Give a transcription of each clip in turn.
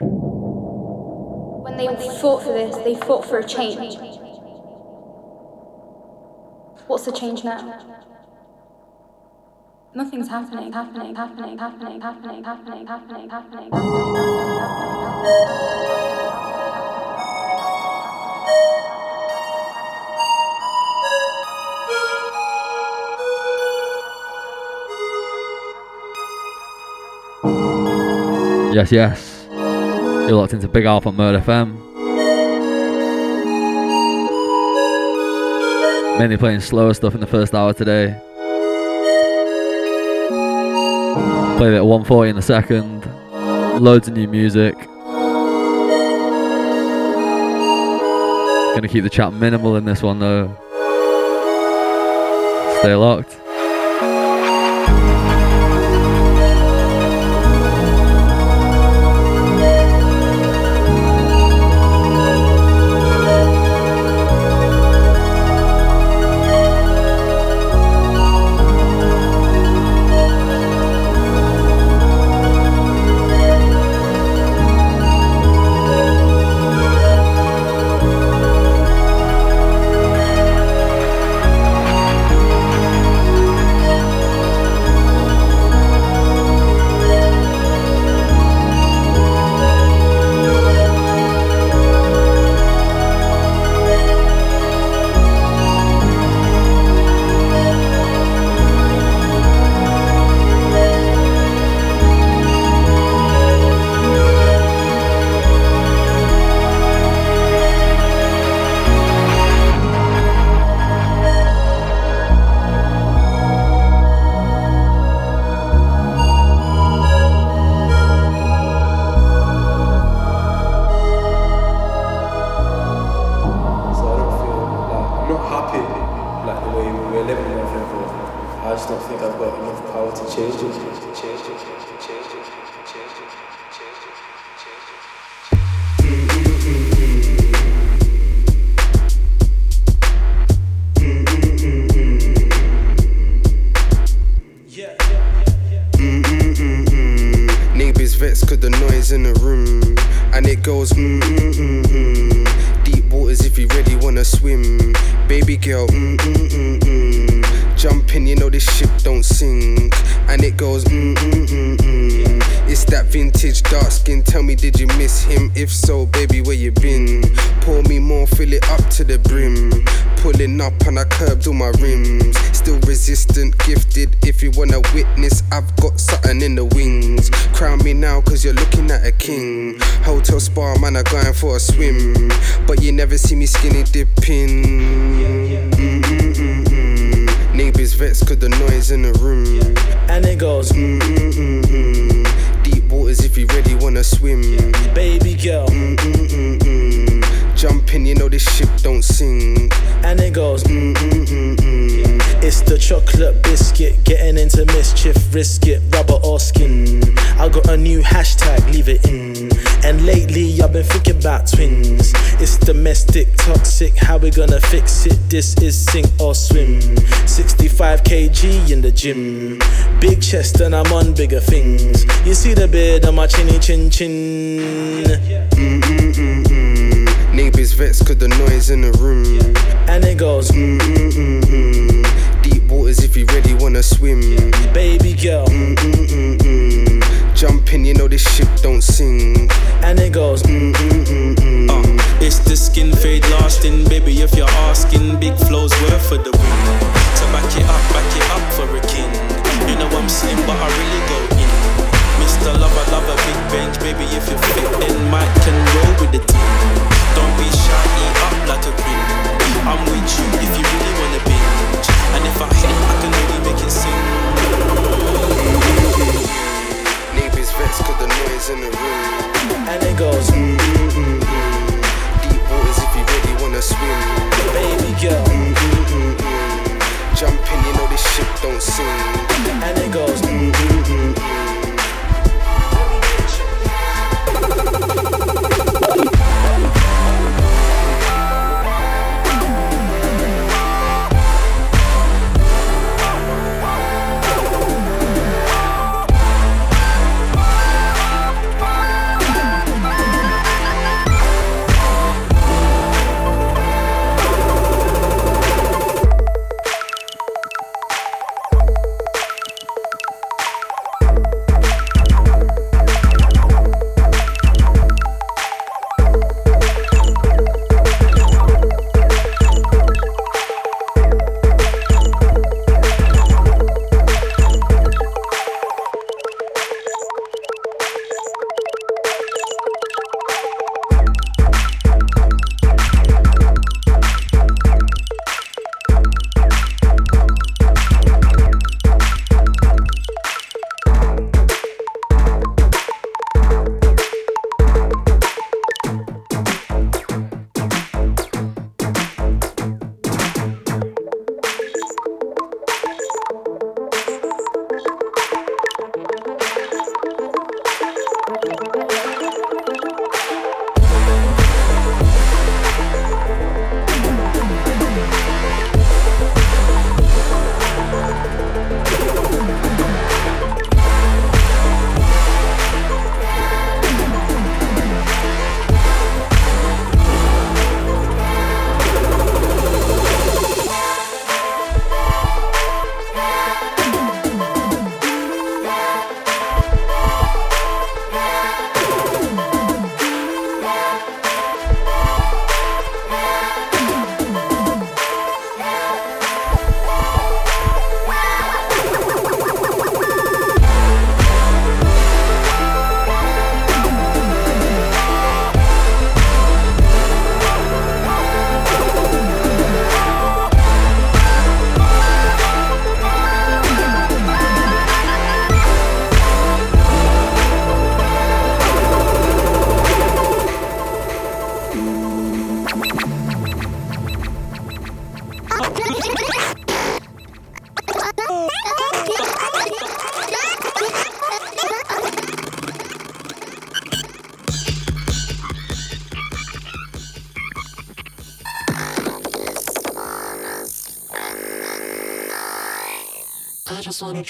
When they fought for this, they fought for a change. What's the change now? Nothing's happening, happening, happening, happening, happening, happening, happening, happening, Yes, yes. You're locked into Big Alpha Murder FM. Mainly playing slower stuff in the first hour today. Play a bit of 140 in the second. Loads of new music. Gonna keep the chat minimal in this one though. Stay locked. Gym. Big chest and I'm on bigger things. You see the beard on my chinny chin chin. Mm-mm-mm-mm. Neighbors vex cause the noise in the room. And it goes Mm-mm-mm-mm. Deep waters if you really wanna swim. Baby girl. Mm-mm-mm-mm. Jump in, you know this ship don't sink. And it goes Mm-mm-mm-mm. Uh, it's the skin fade lasting, baby. If you're asking, big flows worth for the win. So back it up, back it up for a king. You know I'm slim, but I really go in. Mr. Lover, love a big bench, baby. If you fit, then Mike can roll with the team. Don't be shy, eat up like a queen. I'm with you if you really wanna binge. And if I hit, I can really make it sing. Neighbors vex cause the noise in the room. And it goes Mm-mm-mm-mm. Deep waters if you really wanna swim. Baby girl. Mm-mm-mm-mm. Jump jumping, you know this shit don't seem. And it goes. Mm, mm-hmm.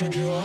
you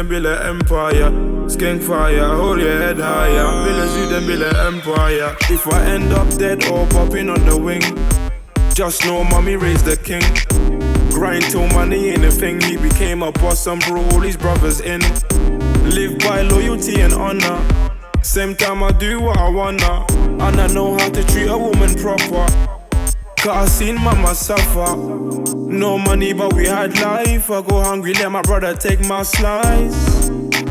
Then build an empire. Skank fire. Hold your head higher. As you then build an empire. If I end up dead or popping on the wing, just know mommy raised the king. Grind till money ain't a thing. He became a boss and brought all his brothers in. Live by loyalty and honor. Same time I do what I wanna. And I know how to treat a woman proper. Cause I seen mama suffer. No money, but we had life. I go hungry, let my brother take my slice.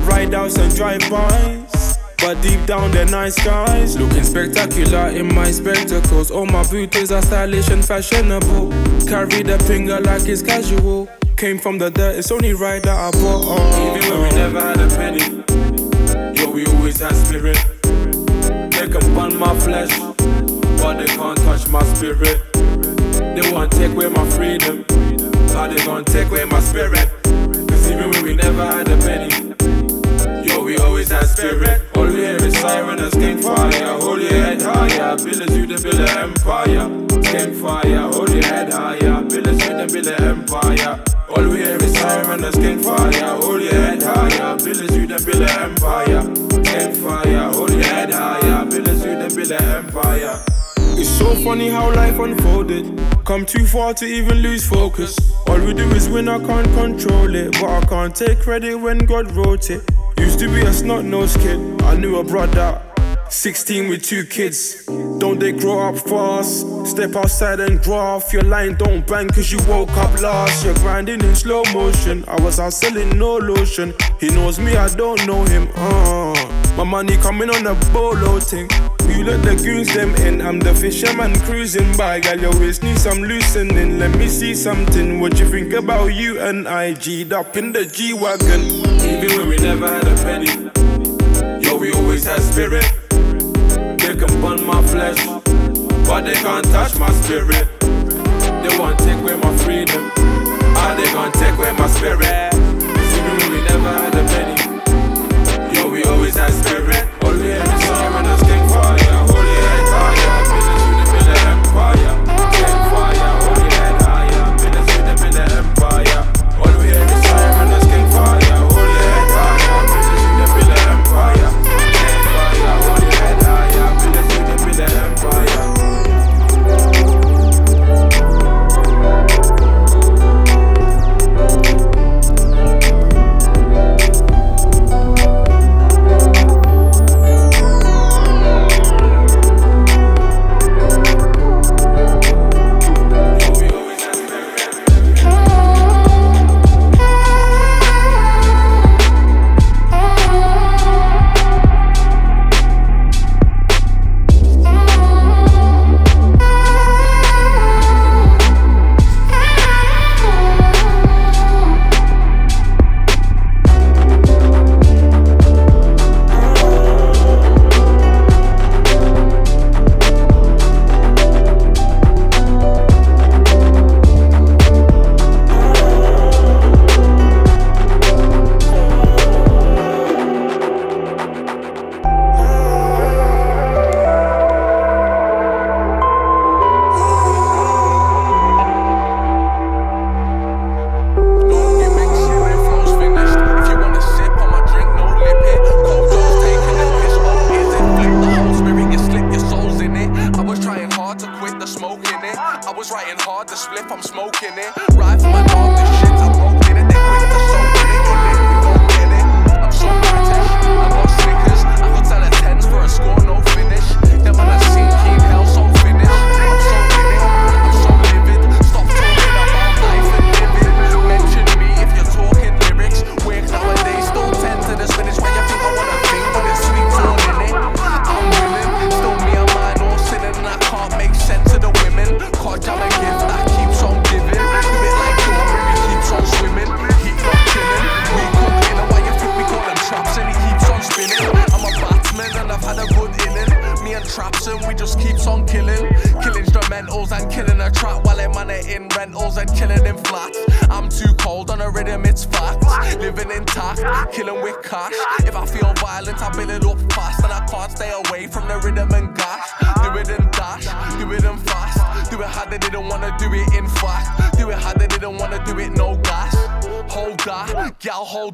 Ride outs and drive bys. But deep down, they're nice guys. Looking spectacular in my spectacles. All my booties are stylish and fashionable. Carry the finger like it's casual. Came from the dirt, it's only right that I bought. Oh, Even when we never had a penny. Yo, we always had spirit. They can burn my flesh, but they can't touch my spirit. They want take away my freedom, how they gonna take away my spirit? Cause even when we never had a penny, yo, we always had spirit. All we hear is siren and skank fire. Hold your head higher, build as you to build an empire. Skank fire, hold your head higher, build as you to build an empire. All we hear is siren and skank fire. Hold your head higher, build as you to build an empire. Skank fire, hold your head higher, build as you to build an empire. It's so funny how life unfolded. Come too far to even lose focus. All we do is win, I can't control it. But I can't take credit when God wrote it. Used to be a snot nosed kid, I knew a brother. 16 with two kids. Don't they grow up fast? Step outside and off your line. Don't bang cause you woke up last. You're grinding in slow motion. I was out selling no lotion. He knows me, I don't know him. Uh, my money coming on a bolo thing. You let the goons them in. I'm the fisherman cruising by. Girl, you always need some loosening. Let me see something. What you think about you and I? G'd up in the G Wagon. Even when we never had a penny. Yo, we always had spirit. They can burn my flesh, but they can't touch my spirit. They want to take away my freedom. Ah, they can't take away my spirit. Even when we never had a penny. Yo, we always had spirit. Only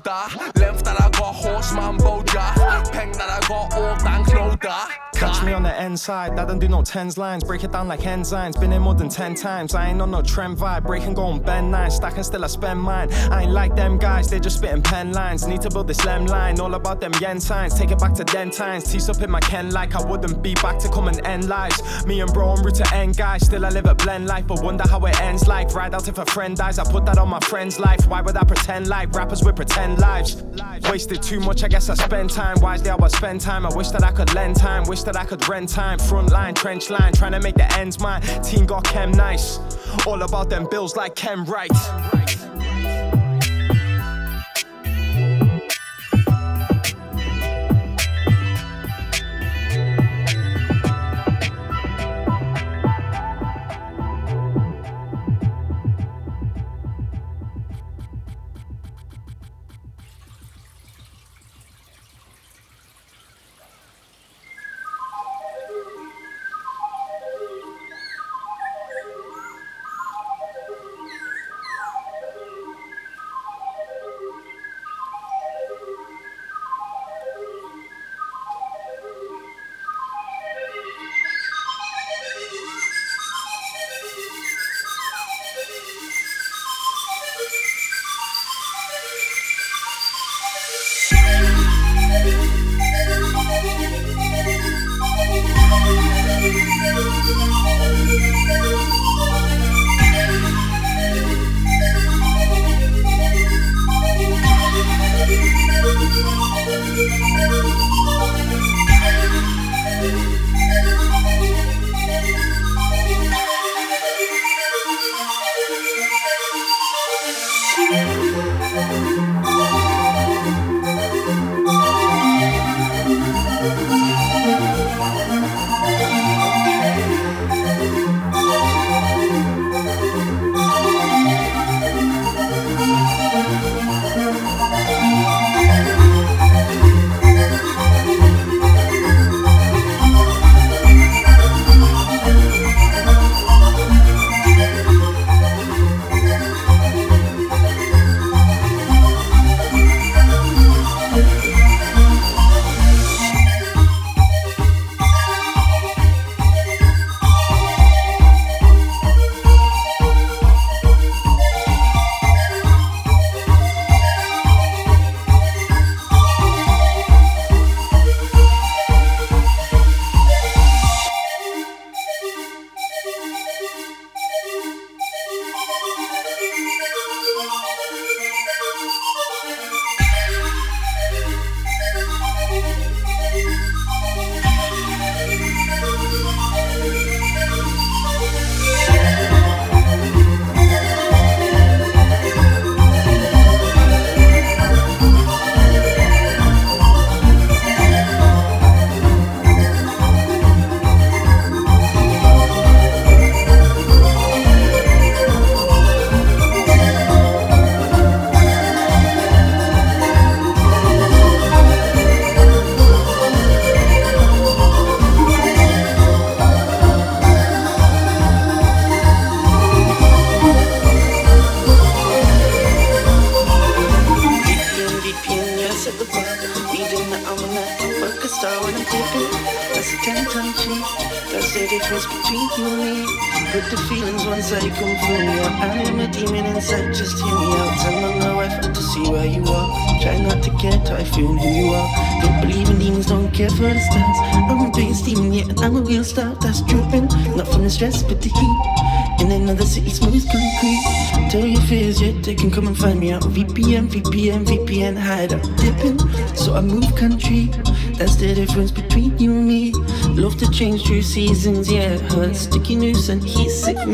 that, gal, hold that. Length that I got, horseman, boja. Peng that I got, all on side, that don't do no tens lines. Break it down like enzymes, been in more than ten times. I ain't on no trend vibe, break and go and bend nine. Stack and still I spend mine. I ain't like them guys, they just spitting pen lines. Need to build this lem line, all about them yen signs. Take it back to den times, tease up in my Ken like I wouldn't be back to come and end lives. Me and bro on route to end guys, still I live a blend life, but wonder how it ends like. Ride out if a friend dies, I put that on my friend's life. Why would I pretend like rappers with pretend lives? Wasted too much, I guess I spend time. Wisely I would spend time. I wish that I could lend time, wish that I could rent time. Front line, trench line, trying to make the ends mine. Team got chem nice. All about them bills like Ken Wright.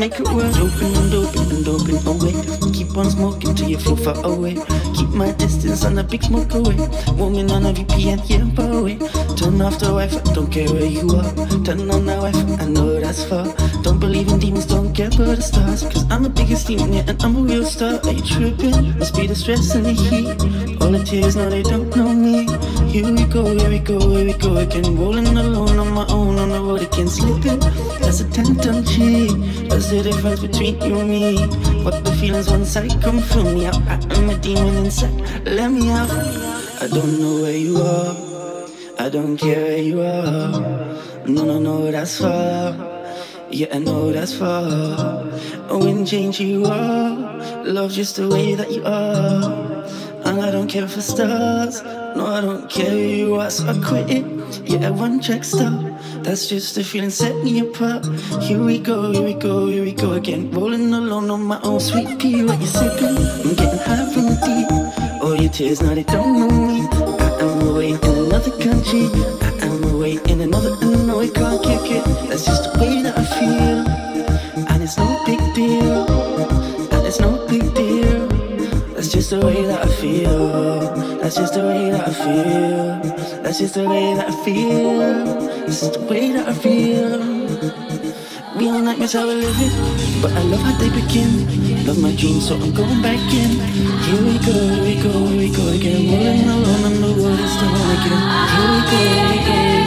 Make it work. Open and open and open away. Keep on smoking till you feel far away. Keep my distance on the big smoke away. Woman on a VPN, yeah, far away. Turn off the Wi-Fi, don't care where you are. Turn on the Wi-Fi, I know that's far. Don't believe in demons, don't care for the stars. Cause I'm the biggest demon, yeah, and I'm a real star. Are you tripping? Must be the stress and the heat. All the tears, no, they don't know me. Here we go, here we go, here we go again. Rolling alone on my own on the road again, slipping. That's a ton G. That's the difference between you and me. What the feelings once I come from me. I am a demon inside. Let me out. I don't know where you are. I don't care where you are. No, no, no, that's far. Yeah, I know that's far. Oh, I wouldn't change you are. Love just the way that you are. And I don't care for stars. No, I don't care you are, so I quit it. Yeah, one track stop. That's just the feeling set me apart. Here we go, here we go, here we go again. Rolling alone on my own sweet pea, what you sipping? I'm getting high from the deep. All your tears, now they don't know me. I am away in another country. I am away in another, and I know I can't kick it. That's just the way that I feel. And it's no big deal. The way that I feel. That's just the way that I feel. That's just the way that I feel. This is the way that I feel. We all nightmares how we live it, but I love how they begin. Love my dreams, so I'm going back in. Here we go, here we go, here we go again. Rolling alone on the it's the home again. Here we go, here we go,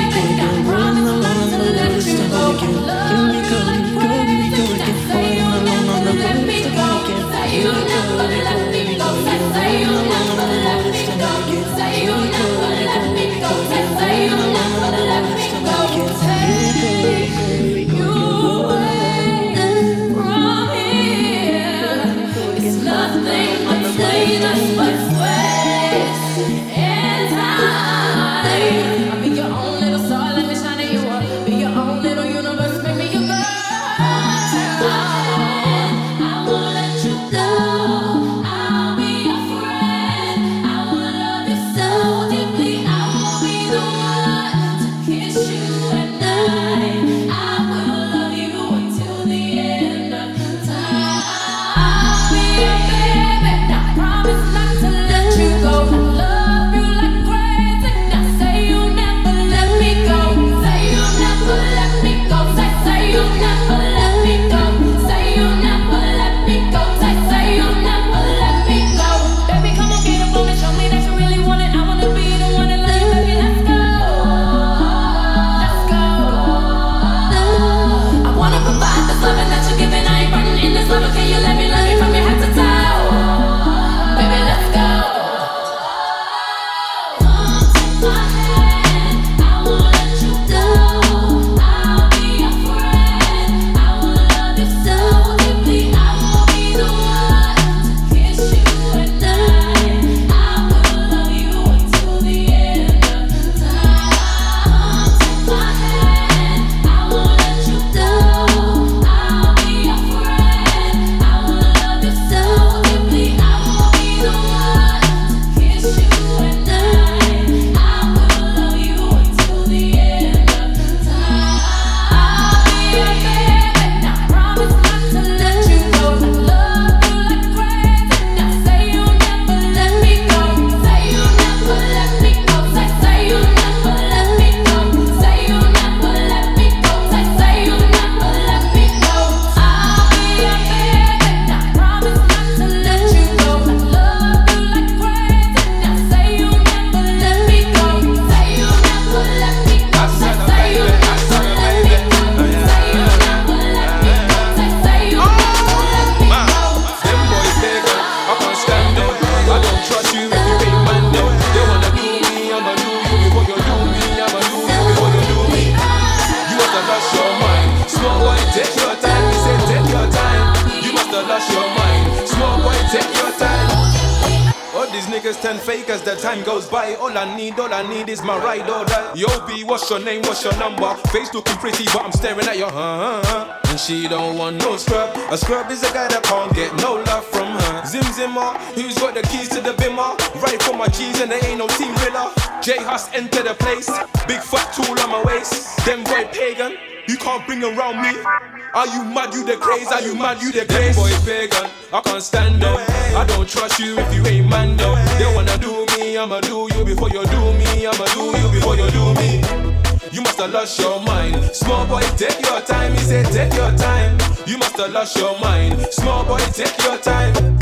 Are you mad? You the craze? Are you mad? You the craze? Boy pagan, I can't stand them. I don't trust you if you ain't man though. They wanna do me, I'ma do you before you do me. I'ma do you before you do me. You must have lost your mind. Small boy, take your time. He said, take your time. You must have lost your mind. Small boy, take your time.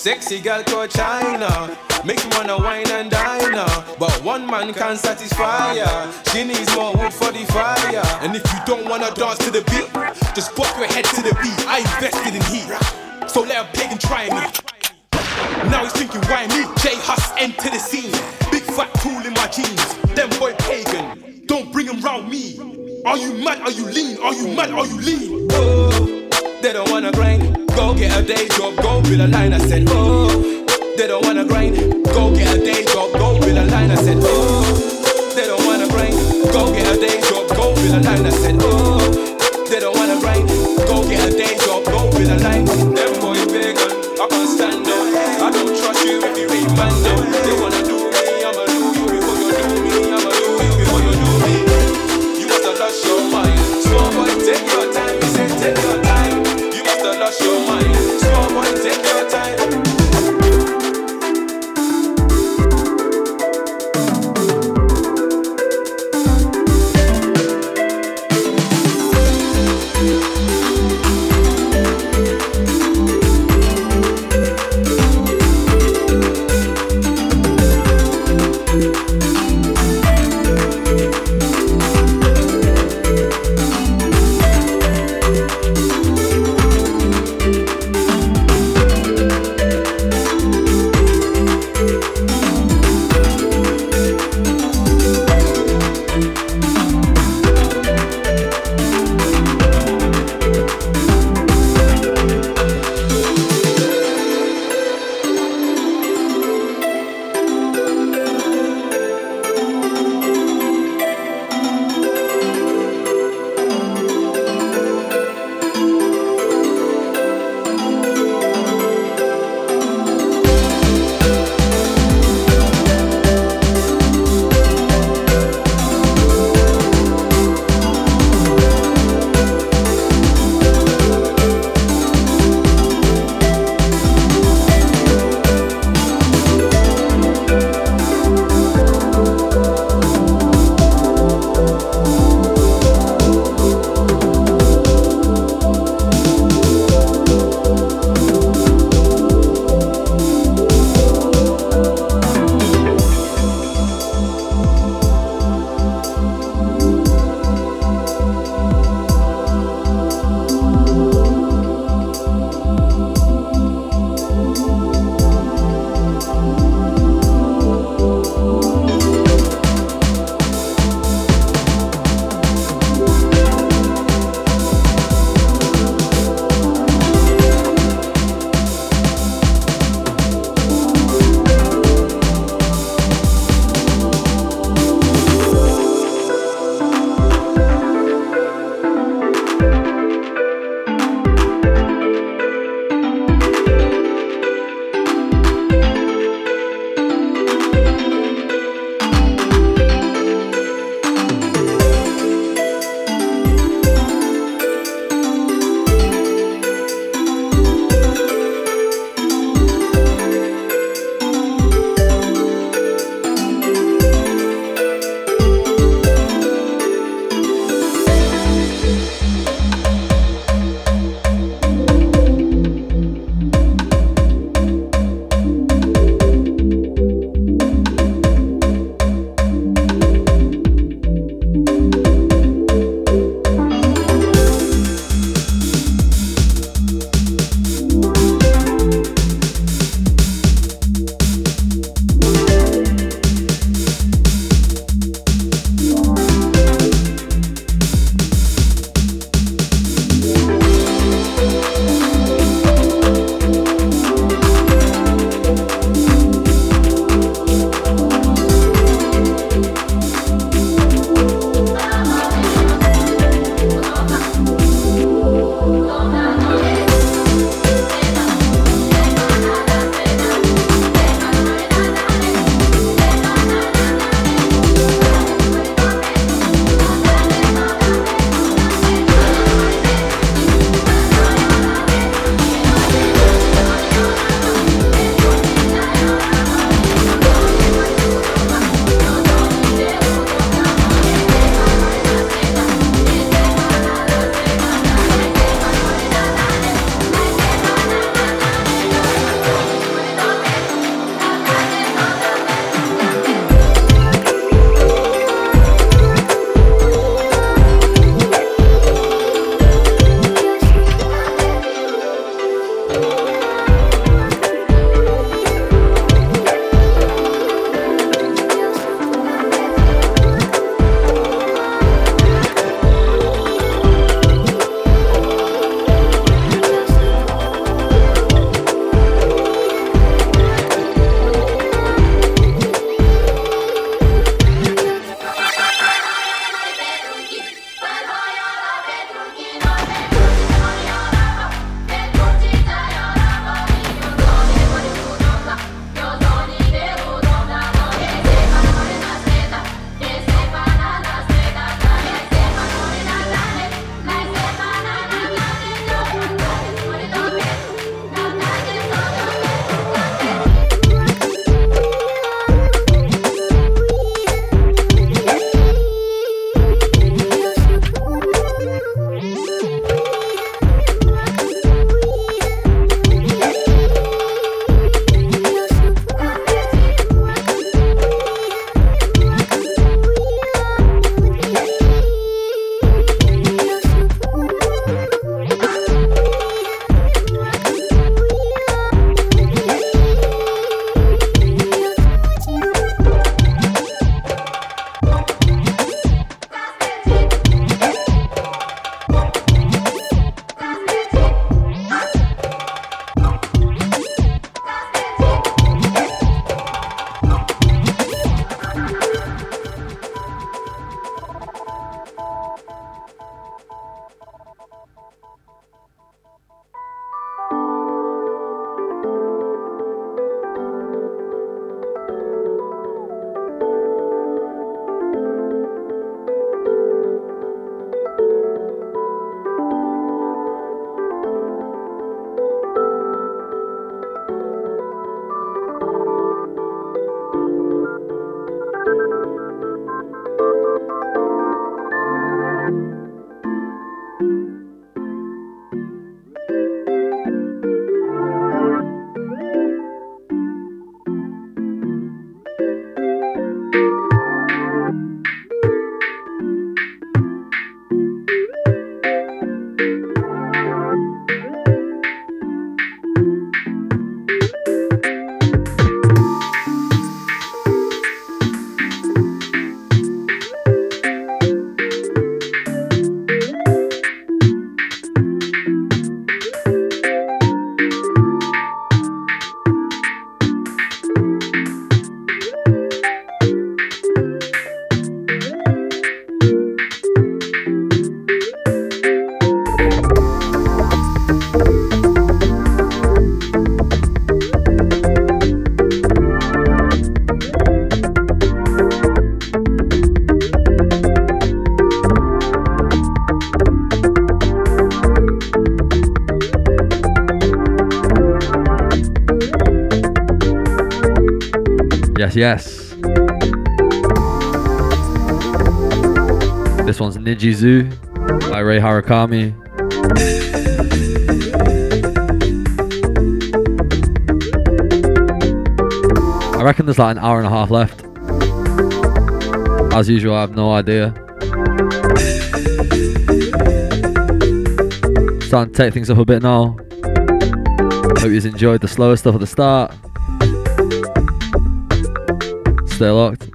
Sexy girl called China. Make you wanna wine and dine her. But one man can't satisfy her. She needs more wood for the fire. And if you don't wanna dance to the beat, just pop your head to the beat. I invested in heat. So let a pagan try me. Now he's thinking, why me? J Hus enter the scene. Big fat tool in my jeans. Them boy pagan. Don't bring him round me. Are you mad? Are you lean? Are you mad? Are you lean? They don't wanna grind. Go get a day job. Go build a line. I said, oh, they don't wanna grind. Go get a day job. Go build a line. I said, oh, they don't wanna grind. Go get a day job. Go build a line. I said, oh, they don't wanna grind. Go get a day job. Go build a line. Them boy pagan. I can't stand them. I don't trust you if you Yes, yes. This one's Nijizu by Ray Harakami. I reckon there's like an hour and a half left. As usual, I have no idea. Starting to take things up a bit now. Hope you've enjoyed the slower stuff at the start. Stay locked.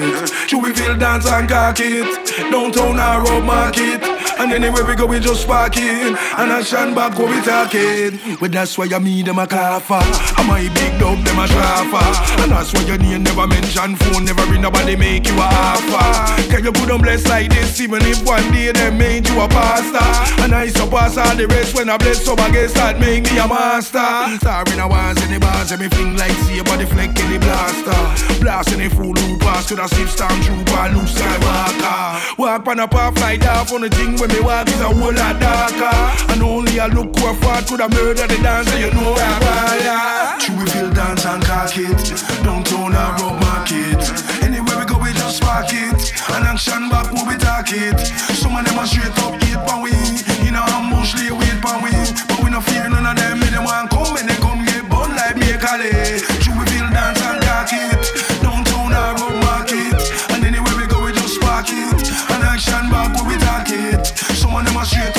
Market. Should we feel dance and cock it? Downtown or rub market. And anywhere we go, we just parking. And I stand back, go we talking. But that's why I me them a for. And my big dog, them a trapper. And that's why your name never mention phone, never ring nobody make you a offer. Can you put them blessed like this, even if one day they made you a pastor? And I surpass all the rest when I bless so I guess that make me a master. Sorry, now once in the bars, everything like see a body fleck in the blaster. Blasting the fool who pass, could I slip storm trooper, loose skywalker. Walk on a path like that on the thing when me walk is a whole lot darker. And only a look who a fought could have murdered the dancer, you know I fire. True, we feel dance and cock it. Downtown or road market. Anywhere we go, we just spark it. And action back, we be talk it. Some of them are straight up hate pan we. In a ambush, lay wait pan we. But we no fear none of them. Me them want come and they come get bun like me a Cali. Some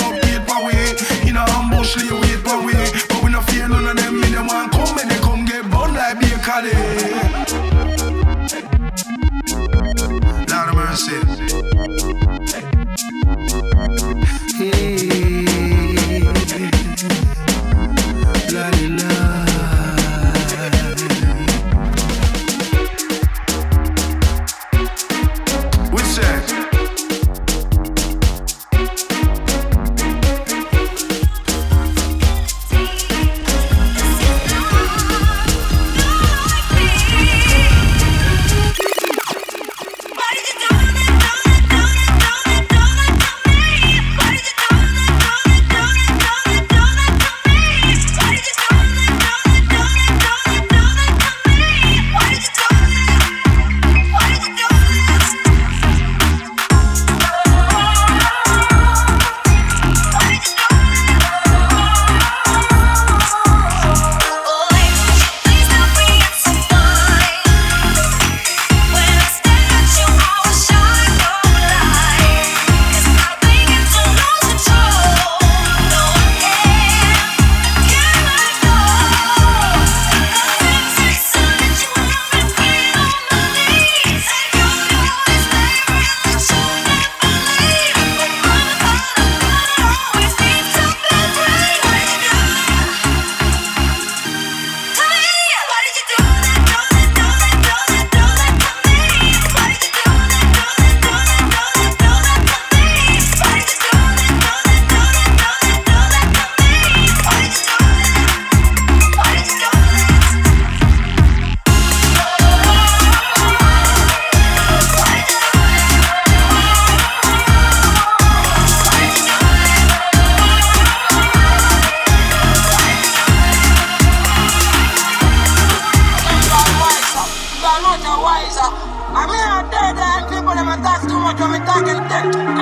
Thank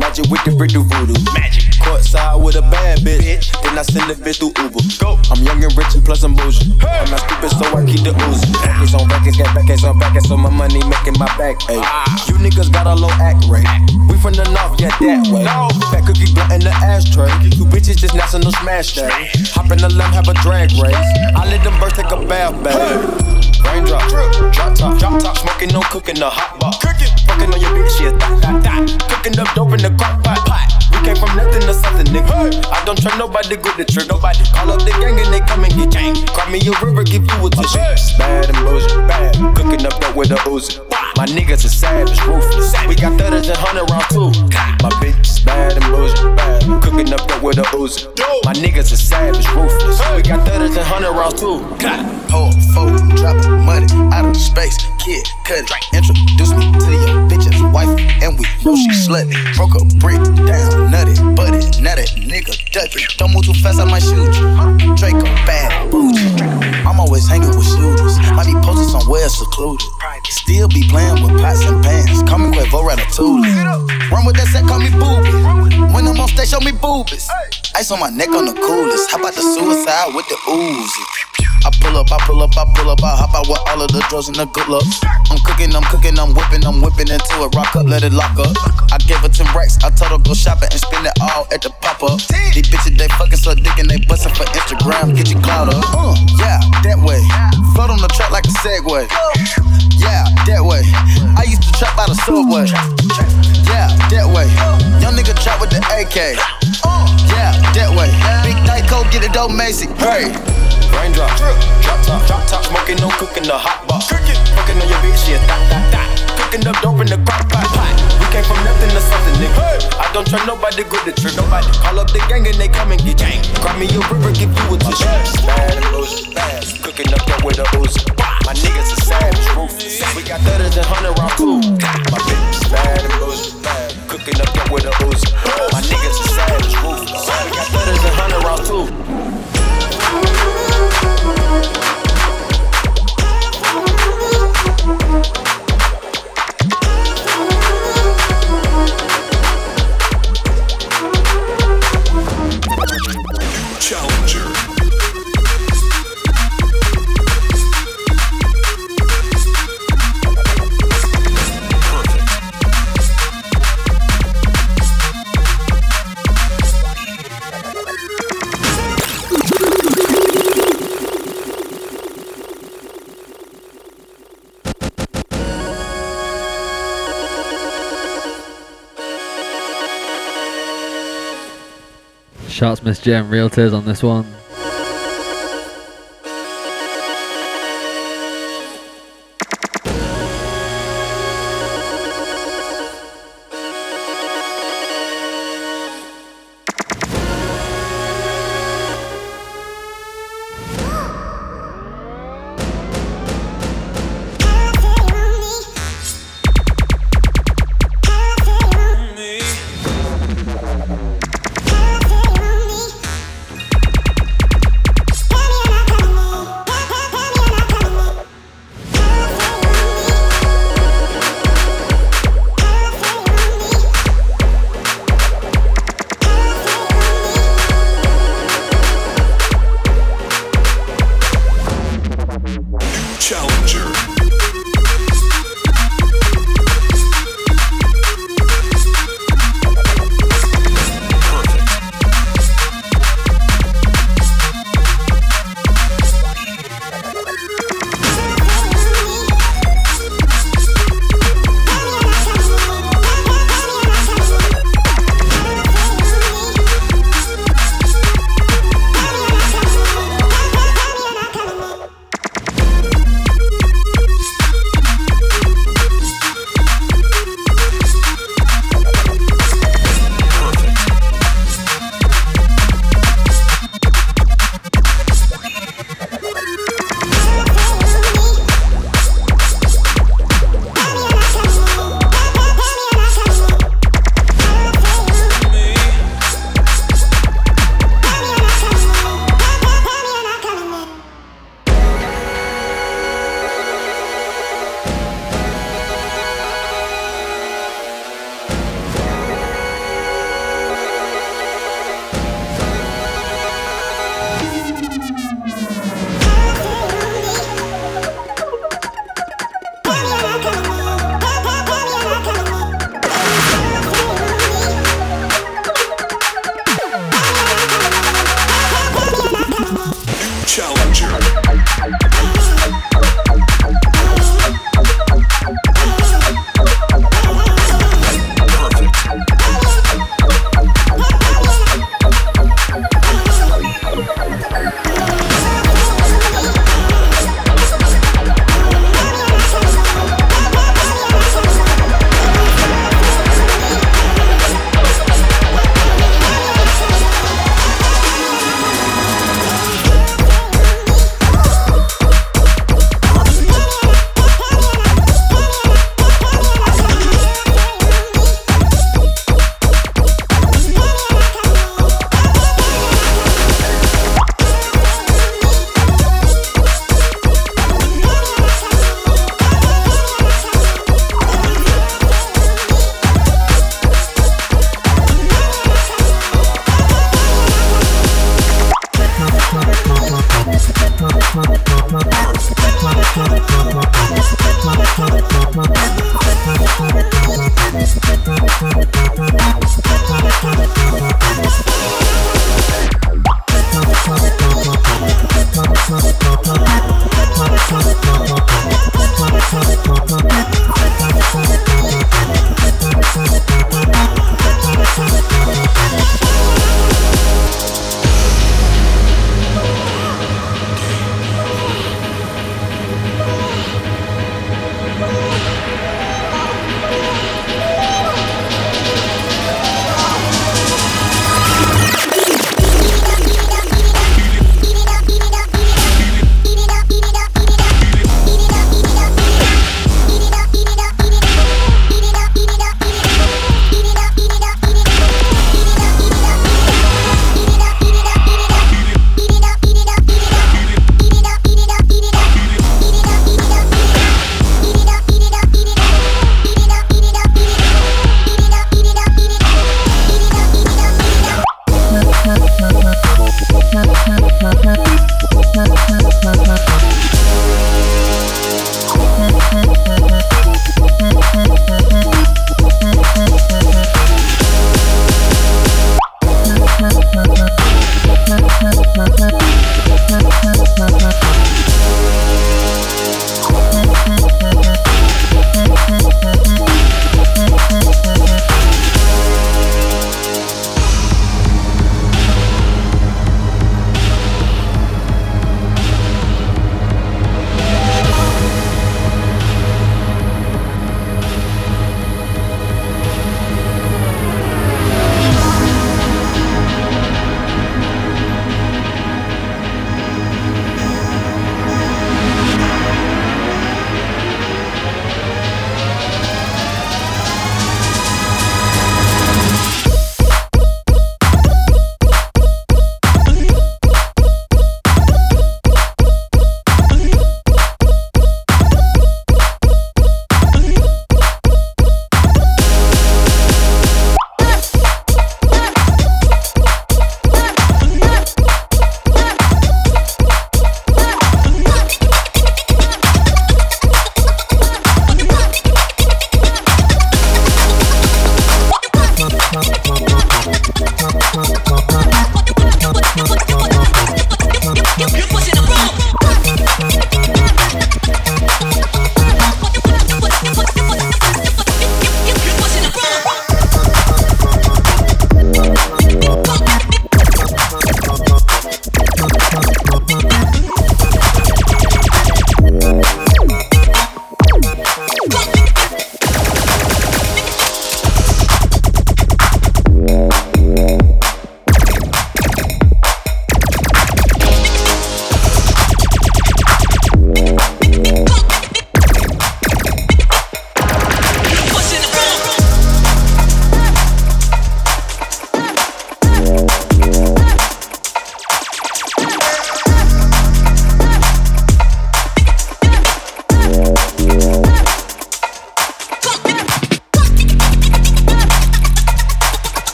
magic with the brick do voodoo. Magic. Courtside with a bad bitch. Then I send the bitch through Uber. Go. I'm young and rich and plus I'm bougie. I'm not stupid, so I keep the ooze. Records on records, got backers on backers, so my money making my back. Ay. Ah. You niggas got a low act rate. We from the north, yeah, that way. Fat cookie blunt in the ashtray. Two bitches just national smash day. Hop in the lamb, have a drag race. I let them birds take a bath, babe. Raindrop, drop top, drop top, smoking, no cooking, the hot box. Cooking, fucking on your bitch, yeah, that, that, that. Cooking up dope in the crock pot, pot. We came from nothing to something, nigga. I don't trust nobody, good the trick, nobody. Call up the gang and they come and get gang. Cry me a river, give you a tissue. Bad bullshit, bad. Cooking up dope with a Uzi. My niggas are savage, ruthless. We got thudders and hundred round too. My bitch is bad and bullshit, bad. Cooking up dope with a Uzi. My niggas are savage, ruthless. We got thudders and hundred rounds too. Hold, fold, dropping money out of space. Kid, cut it. Introduce me to your bitch's wife, and we know she slutty. Broke a brick down, nutty, buddy, nutty, nigga, ducky. Don't move too fast, I might shoot you. Draco, bad, bougie. I'm always hanging with shooters. Might be posted somewhere secluded. Still be playing with pots and pans. Call me Quavo Ratatouille. Run with that set, call me booby. When I'm on stage, show me boobies. Ice on my neck on the coolest. How about the suicide with the Uzi? I pull up, I pull up, I pull up, I hop out with all of the drugs and the good looks. I'm cooking, I'm cooking, I'm whipping, I'm whipping into it. Rock up, let it lock up. I gave her 10 racks, I told her go shopping and spend it all at the pop up. These bitches, they fucking so dick and they bustin' for Instagram, get your clout up. Uh, yeah, that way. Float on the track like a Segway. Yeah, that way. I used to trap by the subway. Yeah, that way. Young nigga trap with the AK. Yeah, that way. Big Dyco, get it dope, Macy. Hey. Raindrop, drop top, drop top, smoking, no cooking, the hot bar. Cooking, fucking on your bitch, yeah, that, that, that. Cooking up dope in the crock pot, pot. We came from nothing to something, nigga. I don't trust nobody, good the trick, nobody. Call up the gang and they come and get gang. Grab me a river, give you a tissue. Bad bullshit, bad. Cooking up dope with a Uzi. My niggas are savage, ruthless. We got thudders and hundred round too. My bitch is bad and bullshit, bad. Cooking up dope with a Uzi. My niggas are savage, ruthless. We got thudders and hundred round too. Challenger. J and Realtors on this one.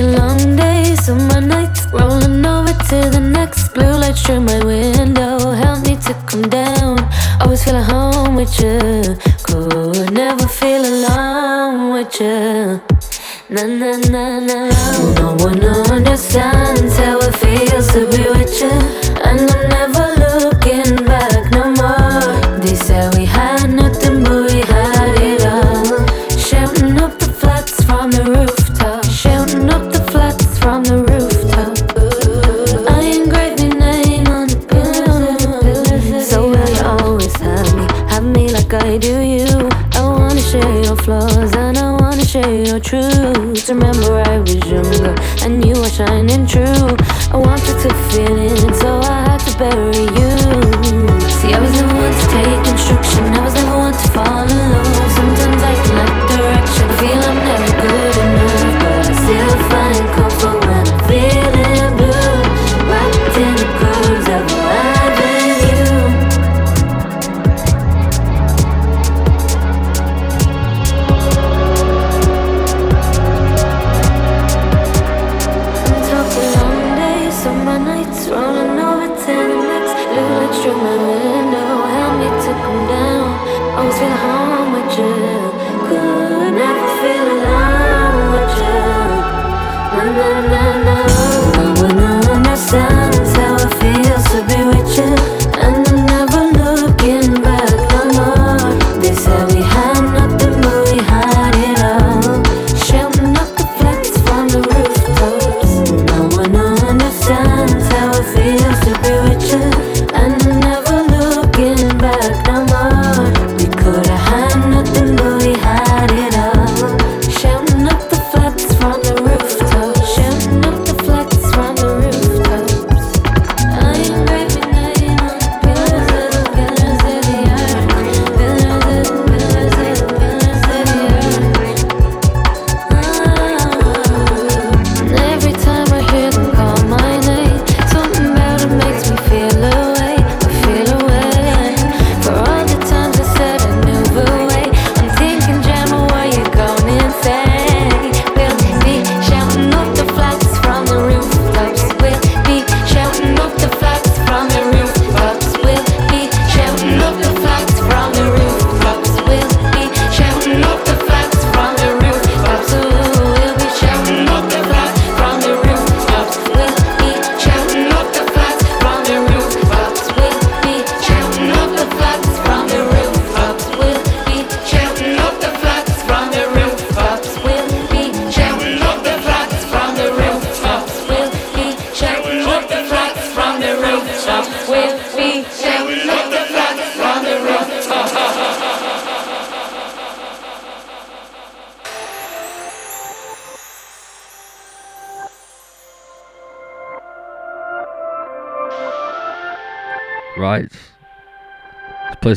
Working long days, summer nights, rolling over to the next. Blue light through my window, help me to come down. Always feel at home with you, could never feel alone with you. Na na na na. No one understands how it feels to be with you, and I never look. shining true. I want you to feel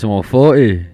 som 40.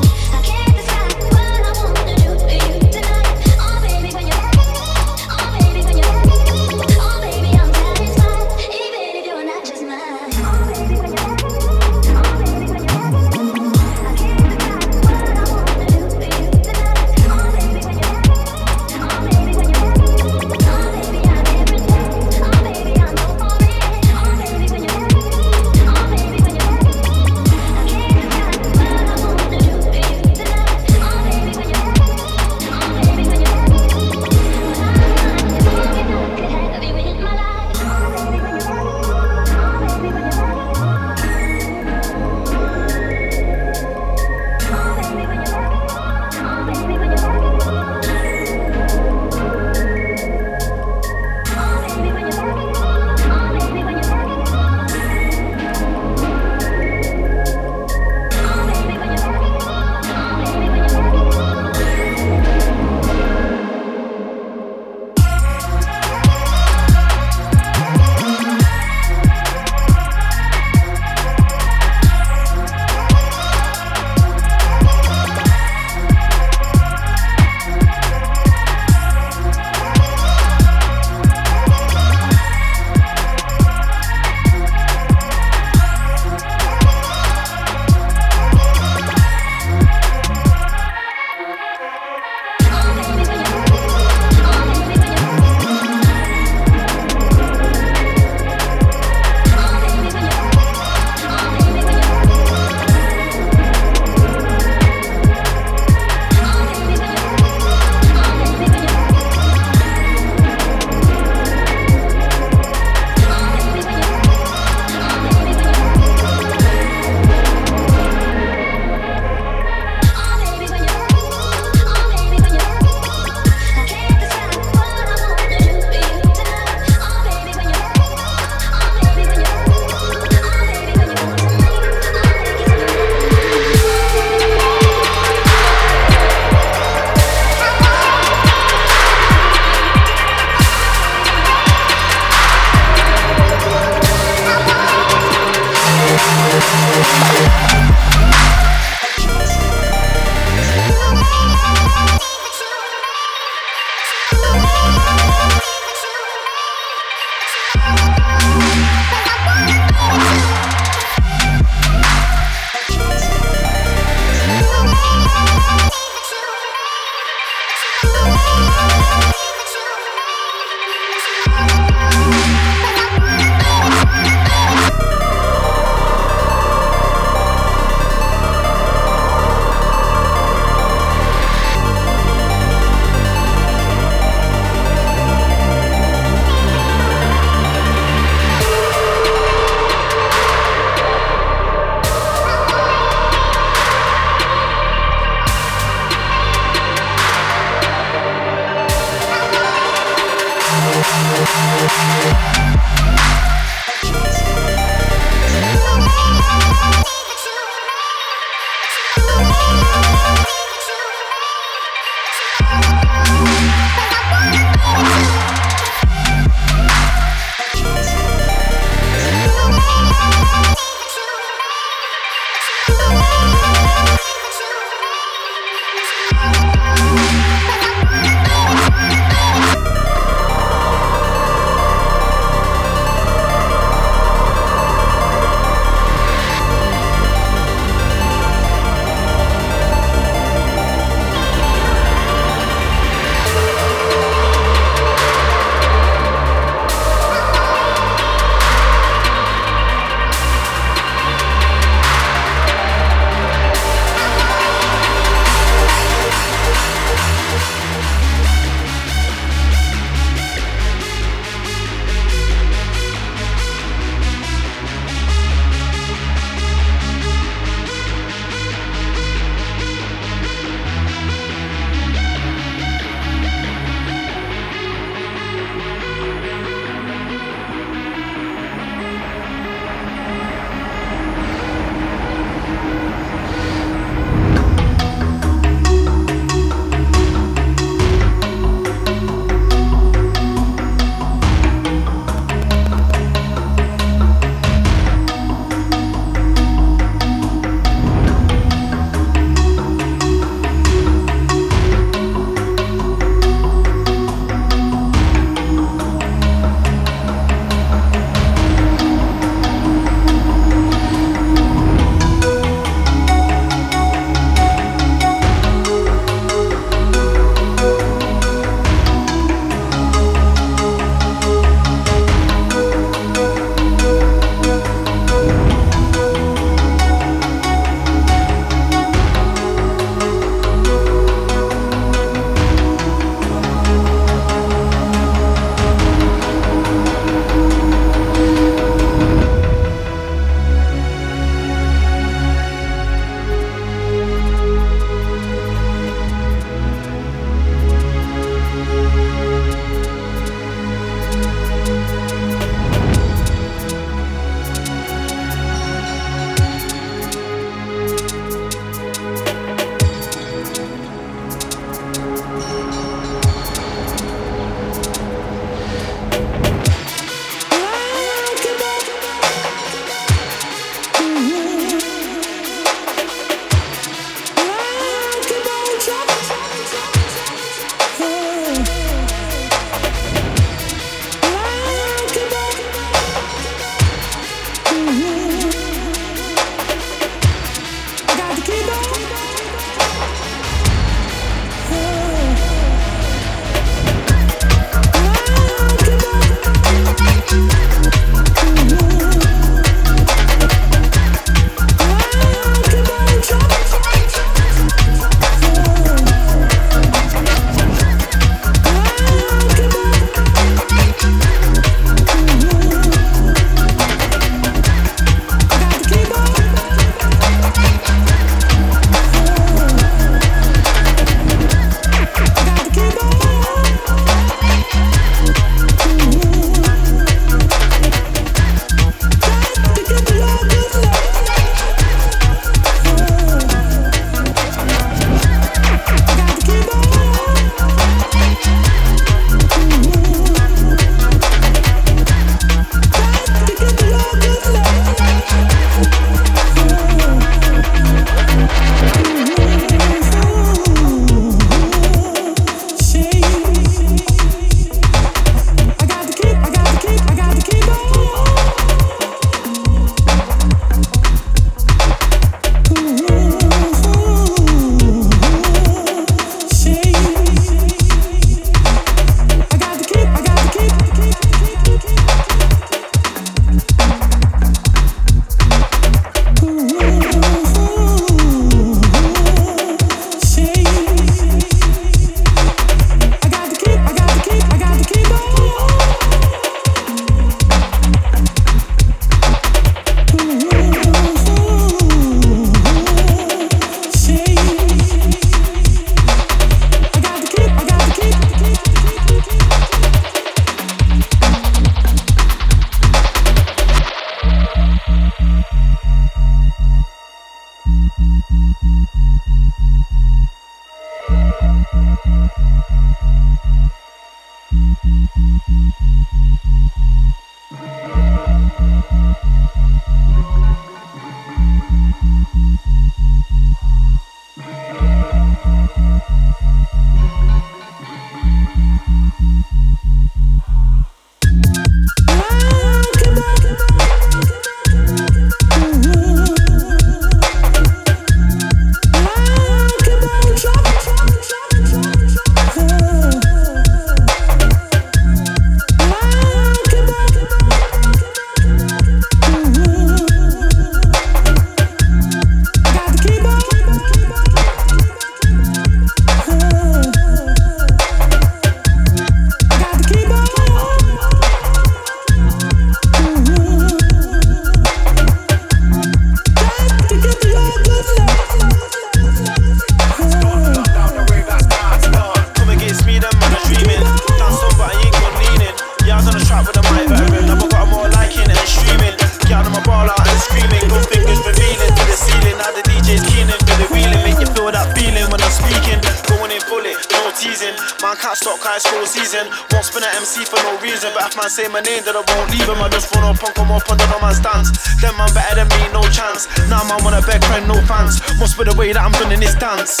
I track with a mic veteran. I've got more liking and streaming. Get out of my ball out and screaming. Go fingers revealing to the ceiling. Now the DJ's keening for the wheeling. Make you feel that feeling when I'm speaking. Going in bullet, no teasing. Man can't stop, can't score season. Won't spin an MC for no reason. But if man say my name, then I won't leave him. I just run up, punk him up under man's stance. Them man better than me, no chance. Now man want a beg friend, no fans. Must be the way that I'm done in this dance.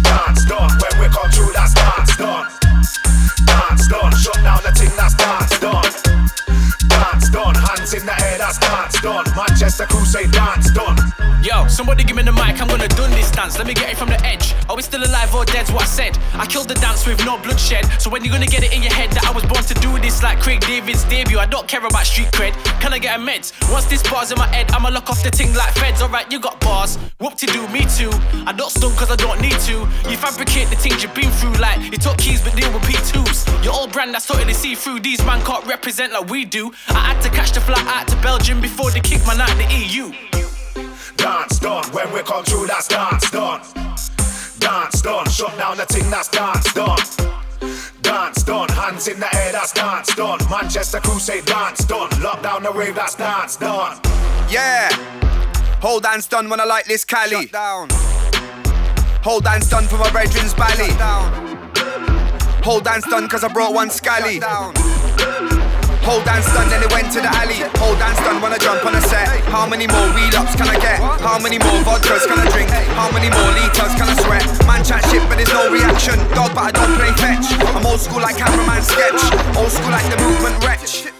Dance done when we come through, dance. Dance dance done. Yo, somebody give me the mic, I'm gonna done this dance. Let me get it from the edge. Are we still alive or dead's what I said? I killed the dance with no bloodshed. So when you gonna get it in your head that I was born to do this like Craig David's debut? I don't care about street cred. Can I get a meds? Once this bar's in my head, I'ma lock off the ting like feds. Alright, you got bars. Whoop to do, me too. I don't stun cause I don't need to. You fabricate the things you've been through like you took keys but deal with P2s. Your old brand that's totally see through. These man can't represent like we do. I had to catch the flight out to Belgium before they kicked man the EU. Dance done when we come through, that's dance done. Dance done, shut down the thing, that's dance done. Dance done, hands in the air, that's dance done. Manchester Crusade, dance done. Lock down the rave, that's dance done. Yeah. Hold hands done when I like this Cali. down. Hold hands done for my brethren's belly. Hold hands done cause I brought one scally. Hold hands stun, then it went to the alley. Hold hands stun, I jump on a set. How many more wheel-ups can I get? How many more vodkas can I drink? How many more liters can I sweat? Man chat shit, but there's no reaction. Dog, but I don't play fetch. I'm old school like cameraman sketch. Old school like the movement wretch.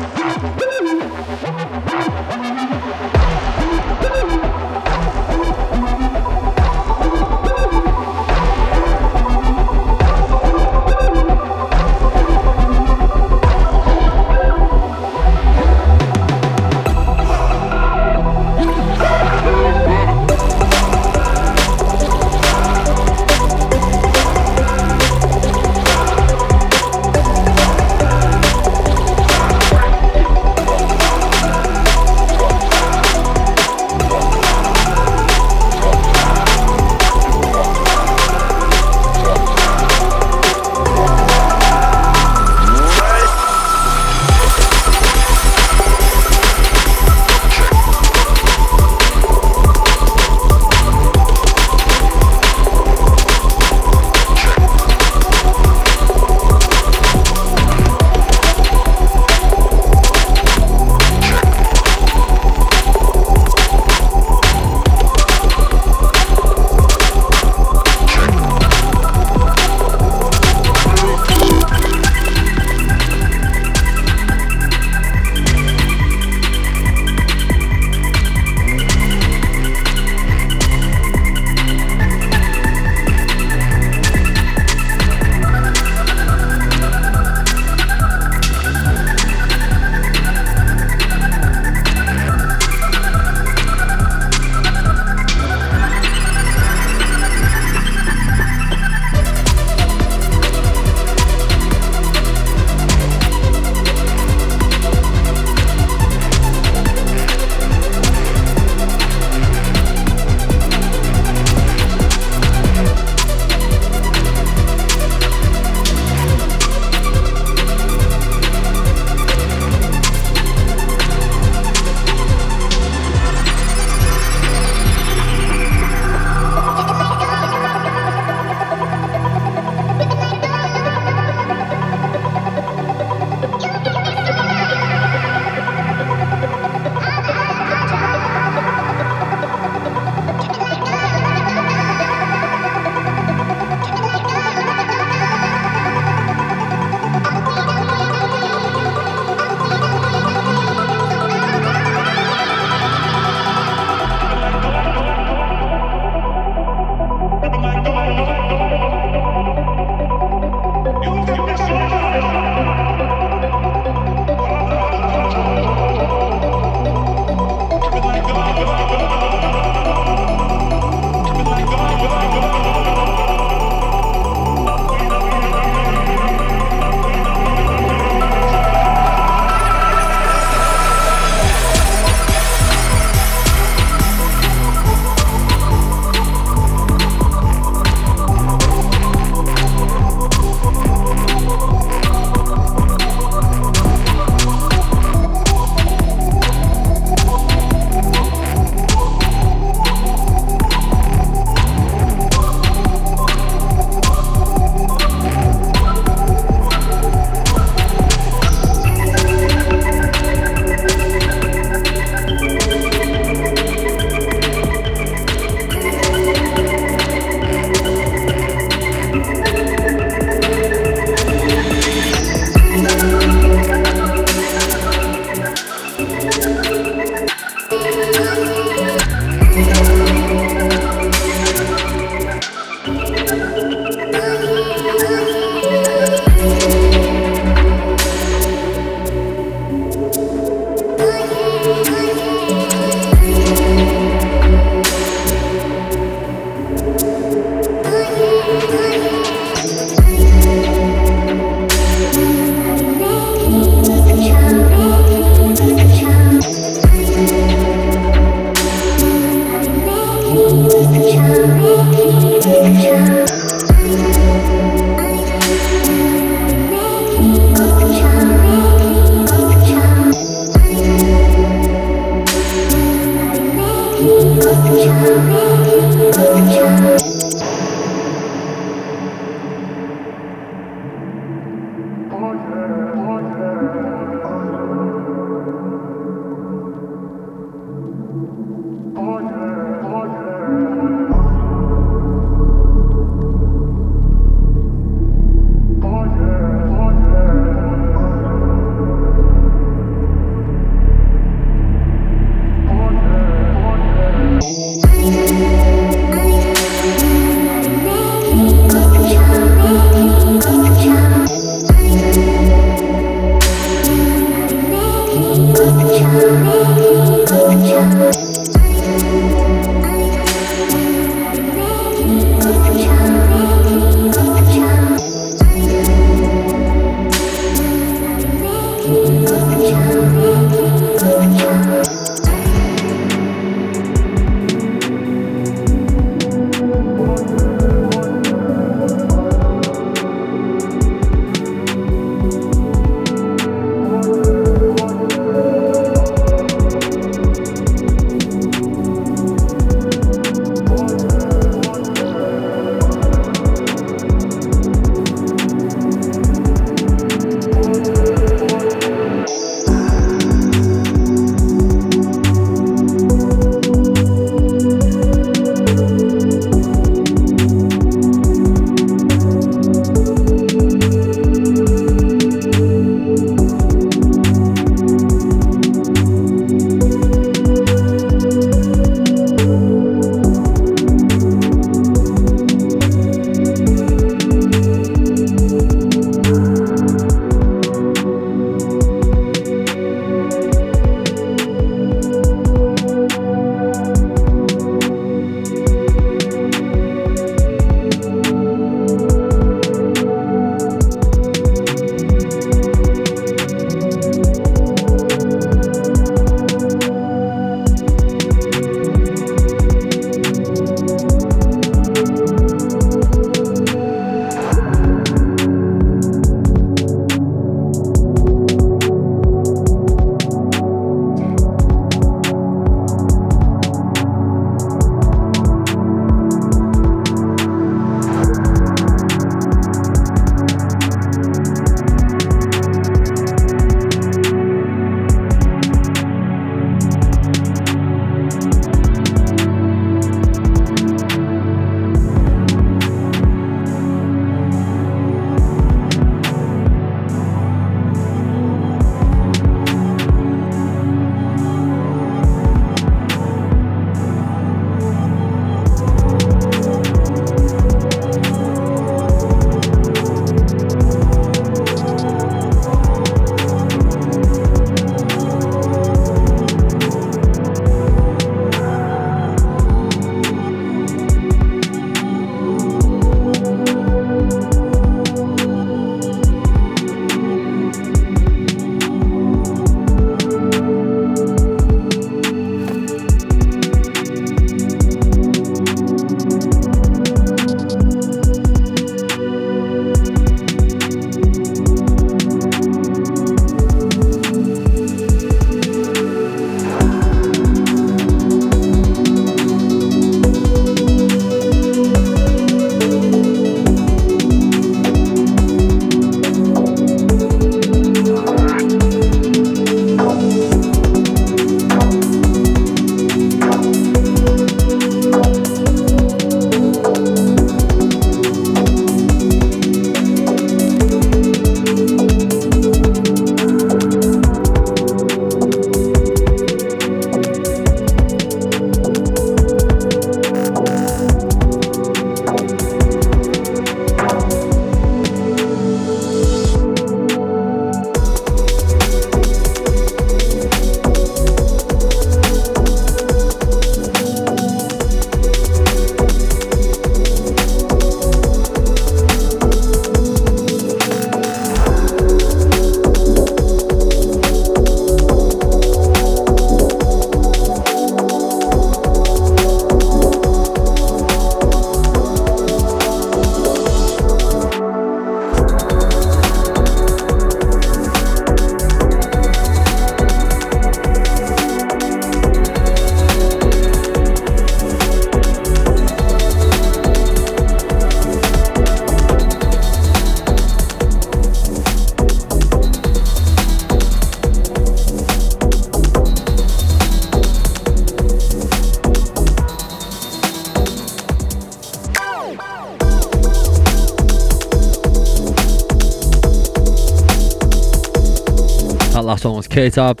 K Tab.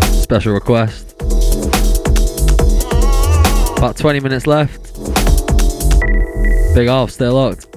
Special request. About 20 minutes left. Big off, stay locked.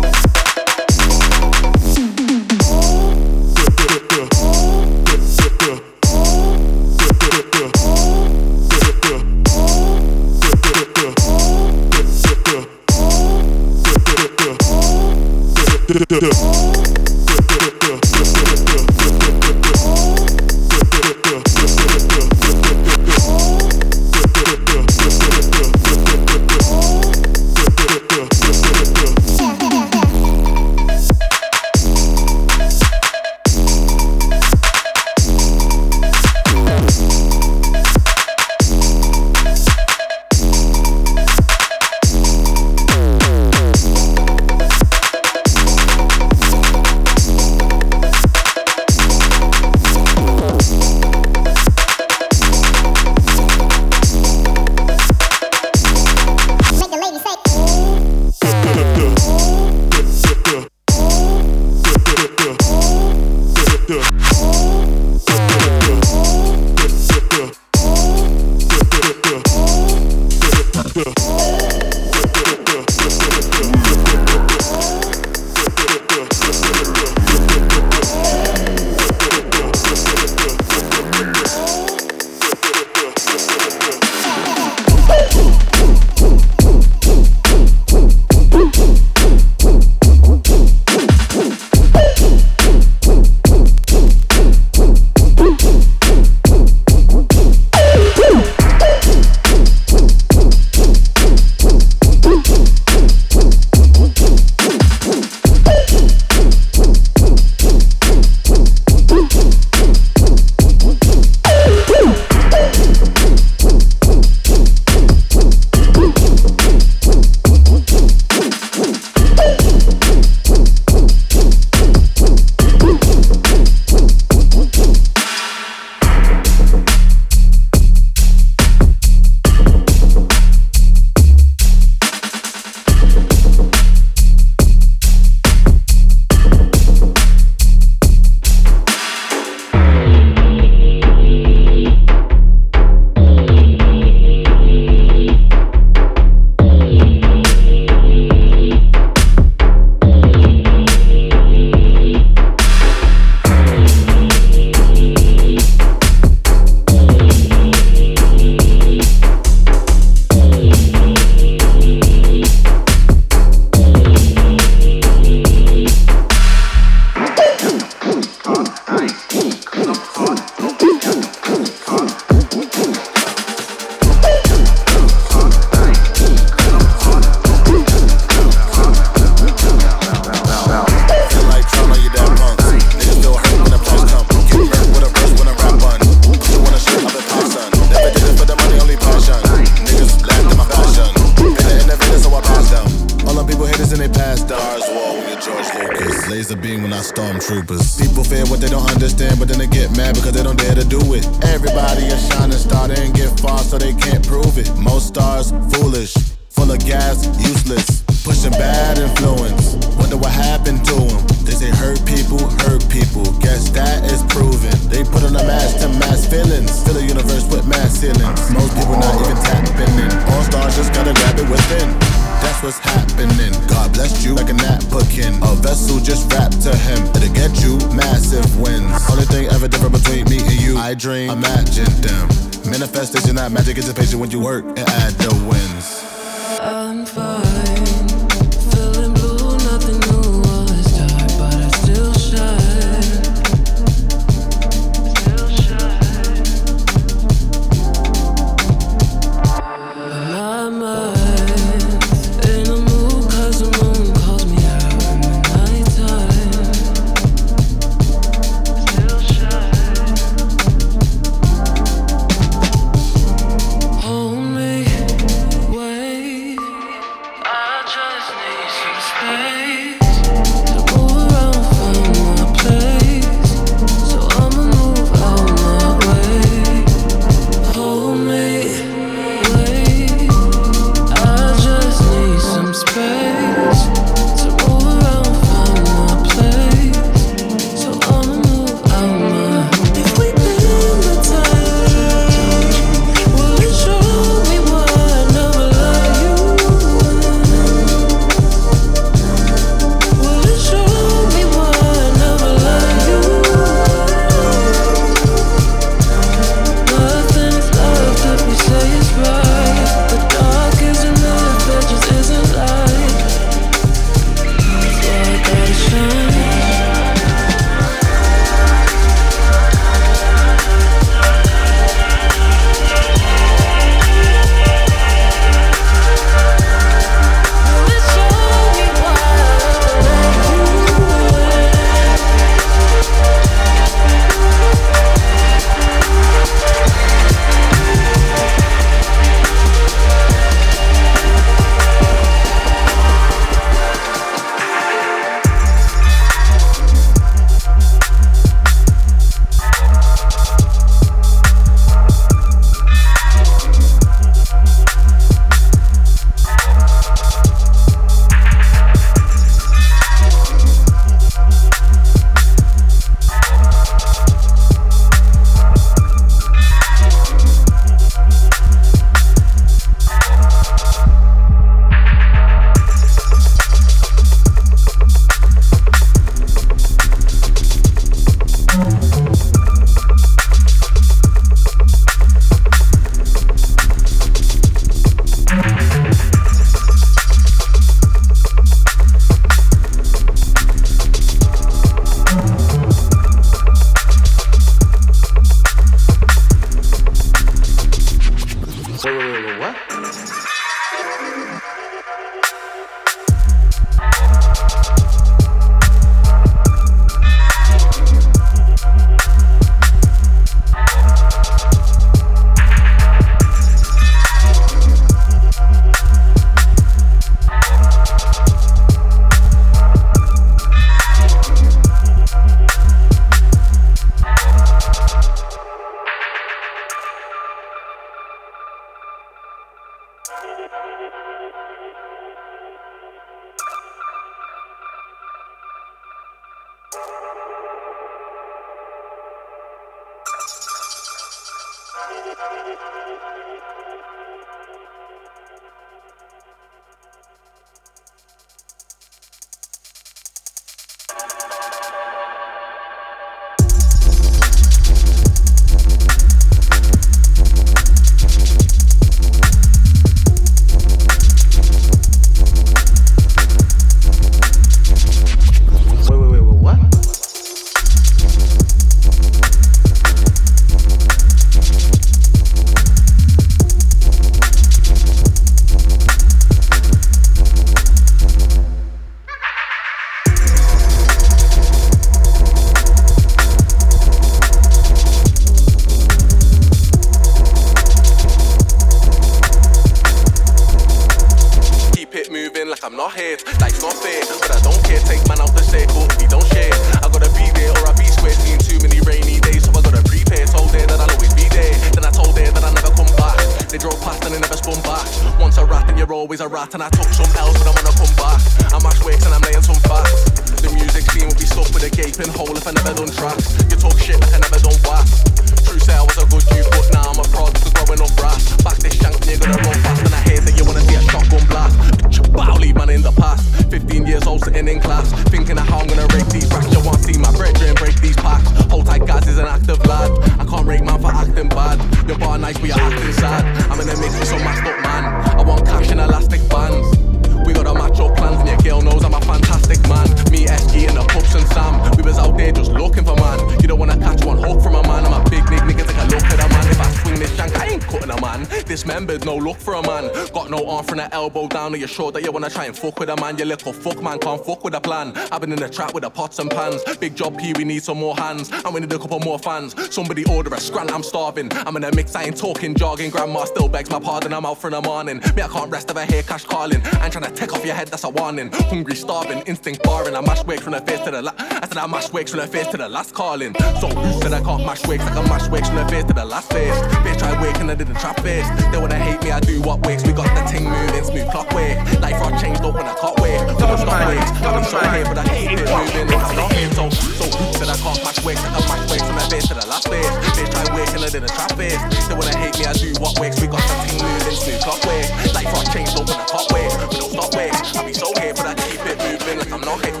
Fuck with a man? You little fuck man, can't fuck with a plan. I've been in the trap with the pots and pans. Big job P, we need some more hands. And we need a couple more fans. Somebody order a scran, I'm starving. I'm in a mix, I ain't talking jargon. Grandma still begs my pardon, I'm out for the morning. Me, I can't rest I hear cash calling. I ain't trying to take off your head, that's a warning. Hungry, starving, instinct barring. I mash wakes from the face to the last. I said I mash wakes from the face to the last calling. So who said I can't mash wakes? I can mash wakes from the face to the last face. Bitch, try waking, I didn't trap face. They wanna hate me, I do what wakes. We got the ting moving, smooth clock way. Life I changed up when I can't wait. Don't stop wakes. I'm so here, but I keep it moving. I'm not here, so so who said I can't mash wakes? I can mash wakes from the face to the last face. Bitch, try waking, I didn't trap face. They wanna hate me, I do what wakes. We got the ting moving, smooth clock way. Life I changed up when I can't wait. We don't stop wakes. I be so here, but I keep it moving like I'm not hit,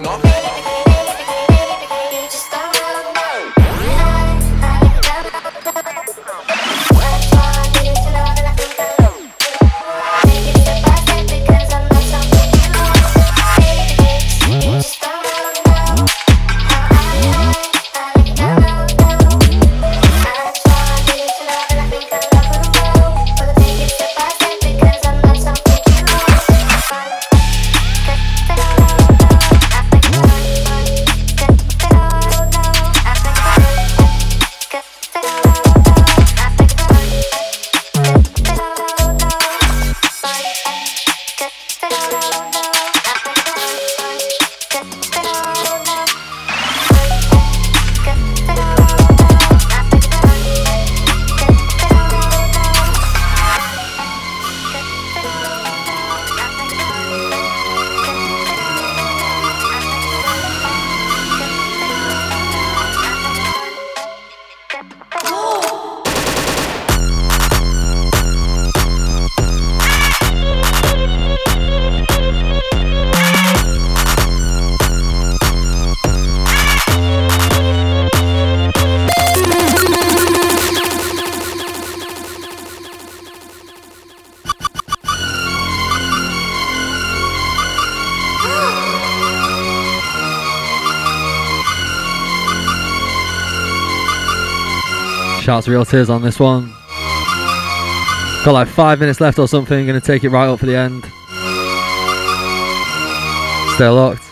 Shouts Real Tears on this one. Got like five minutes left or something. Gonna take it right up for the end. Stay locked.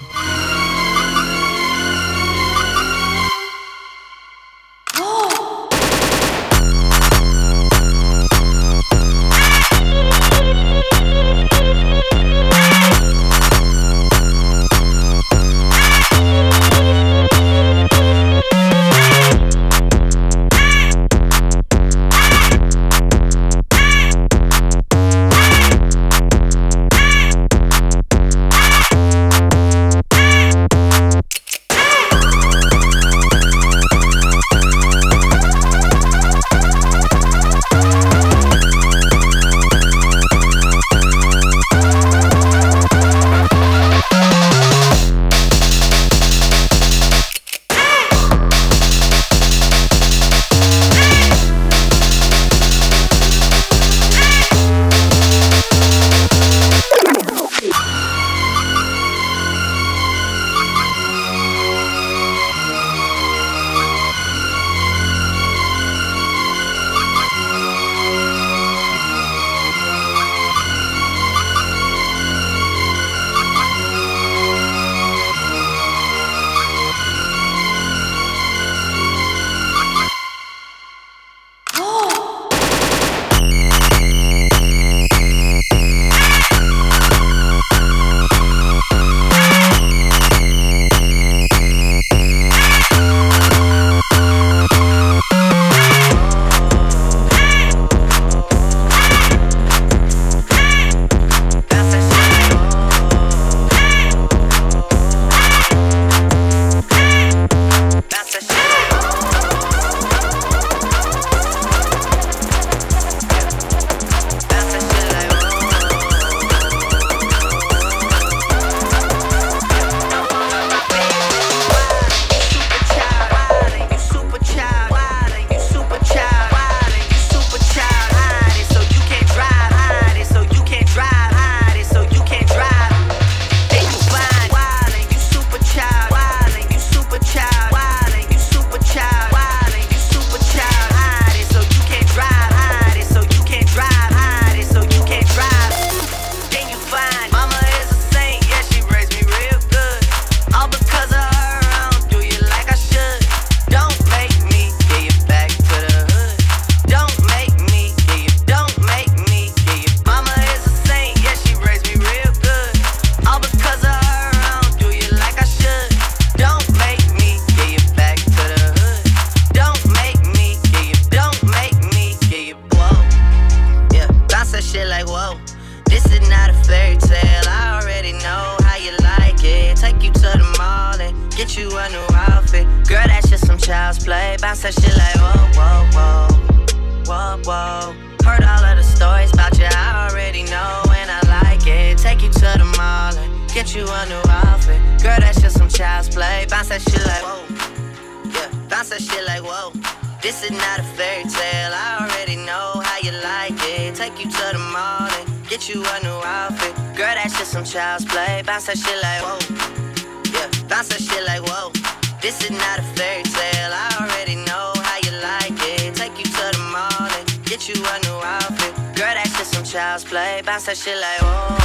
bounce that shit like, oh.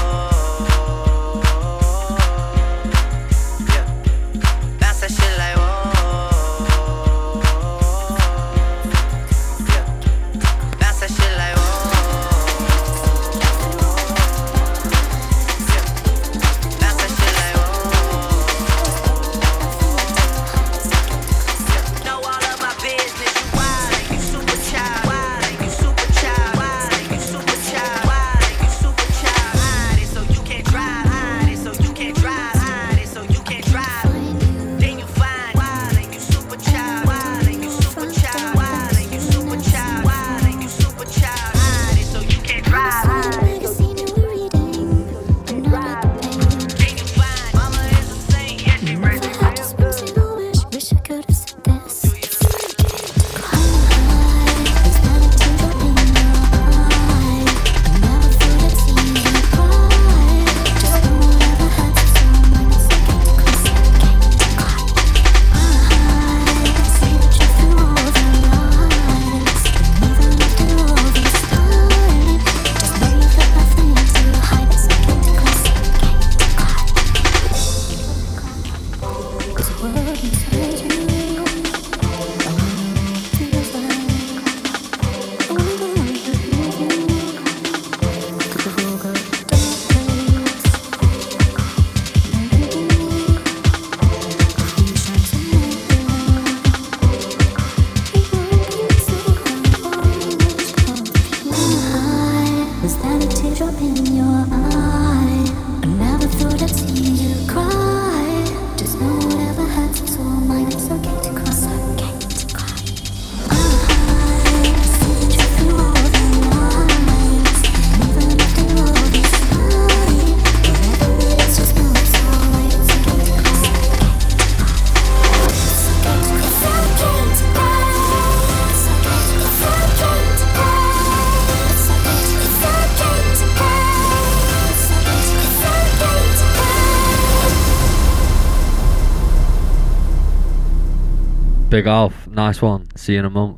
Big Alf. Nice one. See you in a month.